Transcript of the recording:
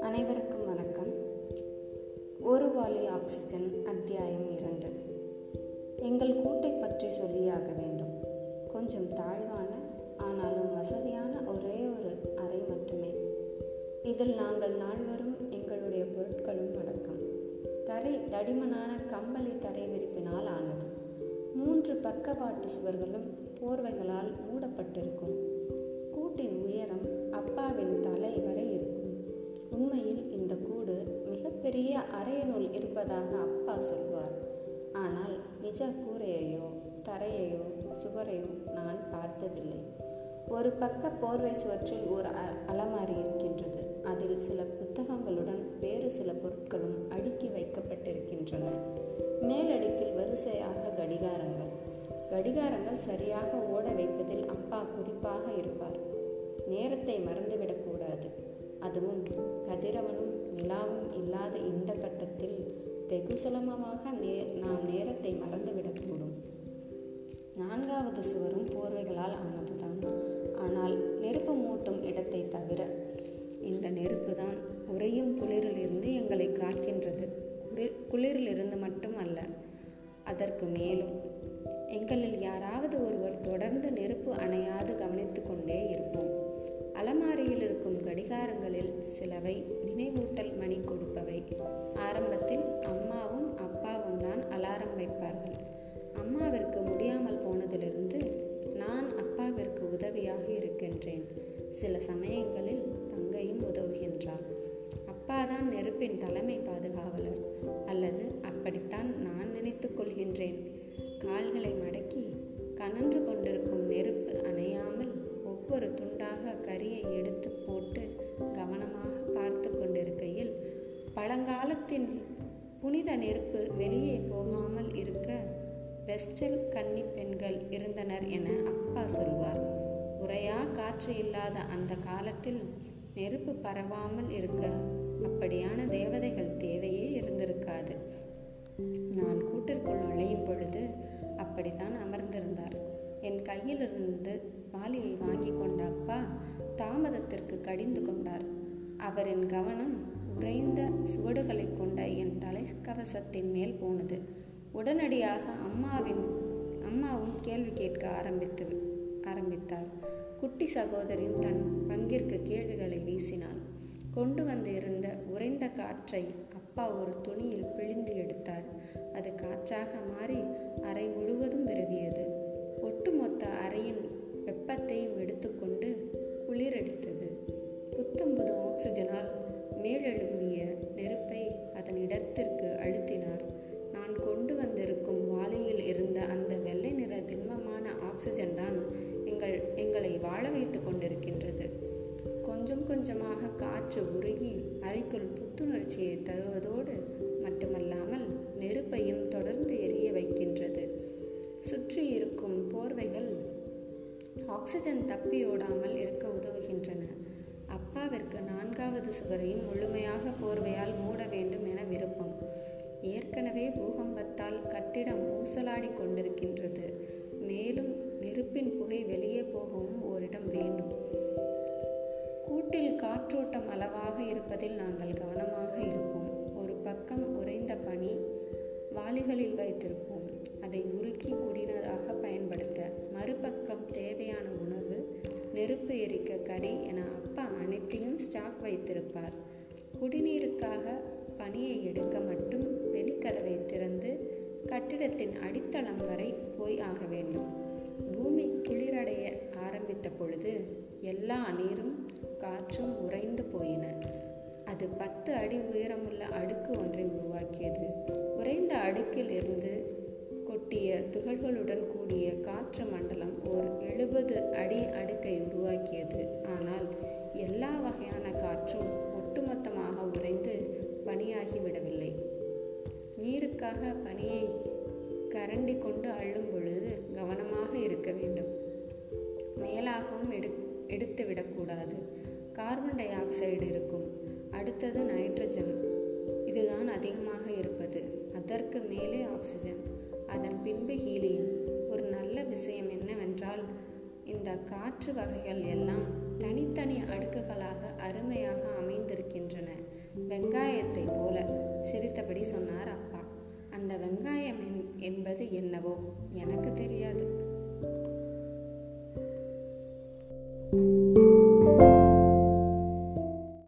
அனைவருக்கும் வணக்கம். ஒரு வாலி ஆக்சிஜன் அத்தியாயம் இரண்டு. எங்கள் கூட்டை பற்றி சொல்லியாக வேண்டும். கொஞ்சம் தாழ்வான ஆனாலும் வசதியான ஒரே ஒரு அறை மட்டுமே. இதில் நாங்கள் நால்வரும் எங்களுடைய பொருட்களும் அடக்கம். தரை தடிமனான கம்பளி தரை விரிப்பினால் ஆனது. மூன்று பக்கவாட்டு சுவர்களும் போர்வைகளால் மூடப்பட்டிருக்கும். கூட்டின் உயரம் அப்பாவின் தலை வரை இருக்கும். உண்மையில் இந்த கூடு மிகப்பெரிய அறையனுள் இருப்பதாக அப்பா சொல்வார். ஆனால் நிஜ கூரையையோ தரையையோ சுவரையோ நான் பார்த்ததில்லை. ஒரு பக்க போர்வை சுவற்றில் ஒரு அலமாரி இருக்கின்றது. அதில் சில புத்தகங்களுடன் வேறு சில பொருட்களும் அடுக்கி வைக்கப்பட்டிருக்கின்றன. மேலடுக்கில் வரிசையாக கடிகாரங்கள். கடிகாரங்கள் சரியாக ஓட வைப்பதில் அப்பா குறிப்பாக இருப்பார். நேரத்தை மறந்துவிடக்கூடாது அதுவும் கதிரவனும் நிலாவும் இல்லாத இந்த கட்டத்தில் வெகு சுலபமாக நே நாம் நேரத்தை மறந்துவிடக்கூடும் நான்காவது சுவரும் போர்வைகளால் ஆனதுதான். ஆனால் நெருப்பு மூட்டும் இடத்தை தவிர இந்த நெருப்பு தான் உறையும் குளிரிலிருந்து எங்களை காக்கின்றது. குளிரிலிருந்து மட்டும் அல்ல அதற்கு மேலும் எங்களில் யாராவது ஒருவர் தொடர்ந்து நெருப்பு அணையாது கவனித்து கொண்டே இருப்போம். அலமாரியில் இருக்கும் கடிகாரங்களில் சிலவை நினைவூட்டல் மணி கொடுப்பவை. ஆரம்பத்தில் அம்மாவும் அப்பாவும் தான் அலாரம் வைப்பார்கள். அம்மாவிற்கு முடியாமல் போனதிலிருந்து நான் அப்பாவிற்கு உதவியாக இருக்கின்றேன். சில சமயங்களில் தங்கையும் உதவுகின்றாள் அப்பாதான் நெருப்பின் தலைமை பாதுகாவலர். அல்லது அப்படித்தான் நான் நினைத்து கொள்கின்றேன். கால்களை மடக்கி கனன்று கொண்டிருக்கும் நெருப்பு அணையாமல் ஒவ்வொரு துண்டாக கரியை எடுத்து போட்டு கவனமாக பார்த்து கொண்டிருக்கையில் பழங்காலத்தின் புனித நெருப்பு வெளியே போகாமல் இருக்க வெஸ்டல் கன்னி பெண்கள் இருந்தனர் என அப்பா சொல்வார். உரையா காற்று இல்லாத அந்த காலத்தில் நெருப்பு பரவாமல் இருக்க அப்படியான தேவதைகள் தேவையே இருந்திருக்காது. நான் கூட்டிற்குள் நுழையும் பொழுது அப்படித்தான் அமர்ந்திருந்தார். என் கையிலிருந்து மாலையை வாங்கி கொண்ட அப்பா தாமதத்திற்கு கடிந்து கொண்டார். அவரின் கவனம் உறைந்த சுவடுகளை கொண்ட என் தலைக்கவசத்தின் மேல் போனது. உடனடியாக அம்மாவின் அம்மாவும் கேள்வி கேட்க ஆரம்பித்து ஆரம்பித்தார். குட்டி சகோதரியும் தன் பங்கிற்கு கேள்விகளை வீசினாள். கொண்டு வந்திருந்த உறைந்த காற்றை அப்பா ஒரு துணியில் பிழிந்து எடுத்தார். அது காற்றாக மாறி அறை முழுவதும் விரவியது. ஒட்டுமொத்த அறையின் வெப்பத்தையும் எடுத்துக்கொண்டு குளிரடித்தது. புத்தம்புது ஆக்சிஜனால் மேலெழும்பிய நெருப்பை அதன் இடத்திற்கு அழுத்தினார். நான் கொண்டு வந்திருக்கும் வாளியில் இருந்த அந்த வெள்ளை நிற திண்மமான ஆக்சிஜன் தான் எங்கள் எங்களை வாழ வைத்து கொண்டிருக்கின்றது. கொஞ்சம் கொஞ்சமாக காற்று உருகி அறைக்குள் புத்துணர்ச்சியை தருவதோடு மட்டுமல்லாமல் நெருப்பையும் தொடர்ந்து எரிய வைக்கின்றது. சுற்றி இருக்கும் போர்வைகள் ஆக்சிஜன் தப்பியோடாமல் இருக்க உதவுகின்றன. அப்பாவிற்கு நான்காவது சுவரையும் முழுமையாக போர்வையால் மூட வேண்டும் என விருப்பம். ஏற்கனவே பூகம்பத்தால் கட்டிடம் ஊசலாடி கொண்டிருக்கின்றது. மேலும் நெருப்பின் புகை வெளியே போகவும் ஓரிடம் வேண்டும். கூட்டில் காற்றோட்டம் அளவாக இருப்பதில் நாங்கள் கவனமாக இருப்போம். ஒரு பக்கம் உறைந்த பனி வாளிகளில் வைத்திருப்போம். அதை உருக்கி குடிநீராக பயன்படுத்த மறுபக்கம் தேவையான உணவு நெருப்பு எரிக்க கறி என அப்பா அனைத்தையும் ஸ்டாக் வைத்திருப்பார். குடிநீருக்காக பனியை எடுக்க மட்டும் வெளிக்கதவை திறந்து கட்டிடத்தின் அடித்தளம் வரை போய் ஆக வேண்டும். பூமி குளிரடைய ஆரம்பித்த பொழுது எல்லா நீரும் காற்றும் உறைந்து போயின. அது பத்து அடி உயரமுள்ள அடுக்கு ஒன்றை உருவாக்கியது. உறைந்த அடுக்கில் இருந்து கொட்டிய துகள்களுடன் கூடிய காற்று மண்டலம் ஓர் எழுபது அடி அடுக்கை உருவாக்கியது. ஆனால் எல்லா வகையான காற்றும் ஒட்டுமொத்தமாக உறைந்து பனியாகிவிடவில்லை. நீருக்காக பனியை கரண்டி கொண்டு அள்ளும் பொழுது கவனமாக இருக்க வேண்டும். மேலாகவும் எடு எடுத்து விடக்கூடாது. கார்பன் டை ஆக்சைடு இருக்கும். அடுத்தது நைட்ரஜன். இதுதான் அதிகமாக இருப்பது. அதற்கு மேலே ஆக்சிஜன். அதன் பின்பு ஹீலியம். ஒரு நல்ல விஷயம் என்னவென்றால் இந்த காற்று வகைகள் எல்லாம் தனித்தனி அடுக்குகளாக அருமையாக அமைந்திருக்கின்றன. வெங்காயத்தை போல சிரித்தபடி சொன்னார் அப்பா. அந்த வெங்காயம் என்பது என்னவோ? எனக்கு தெரியாது.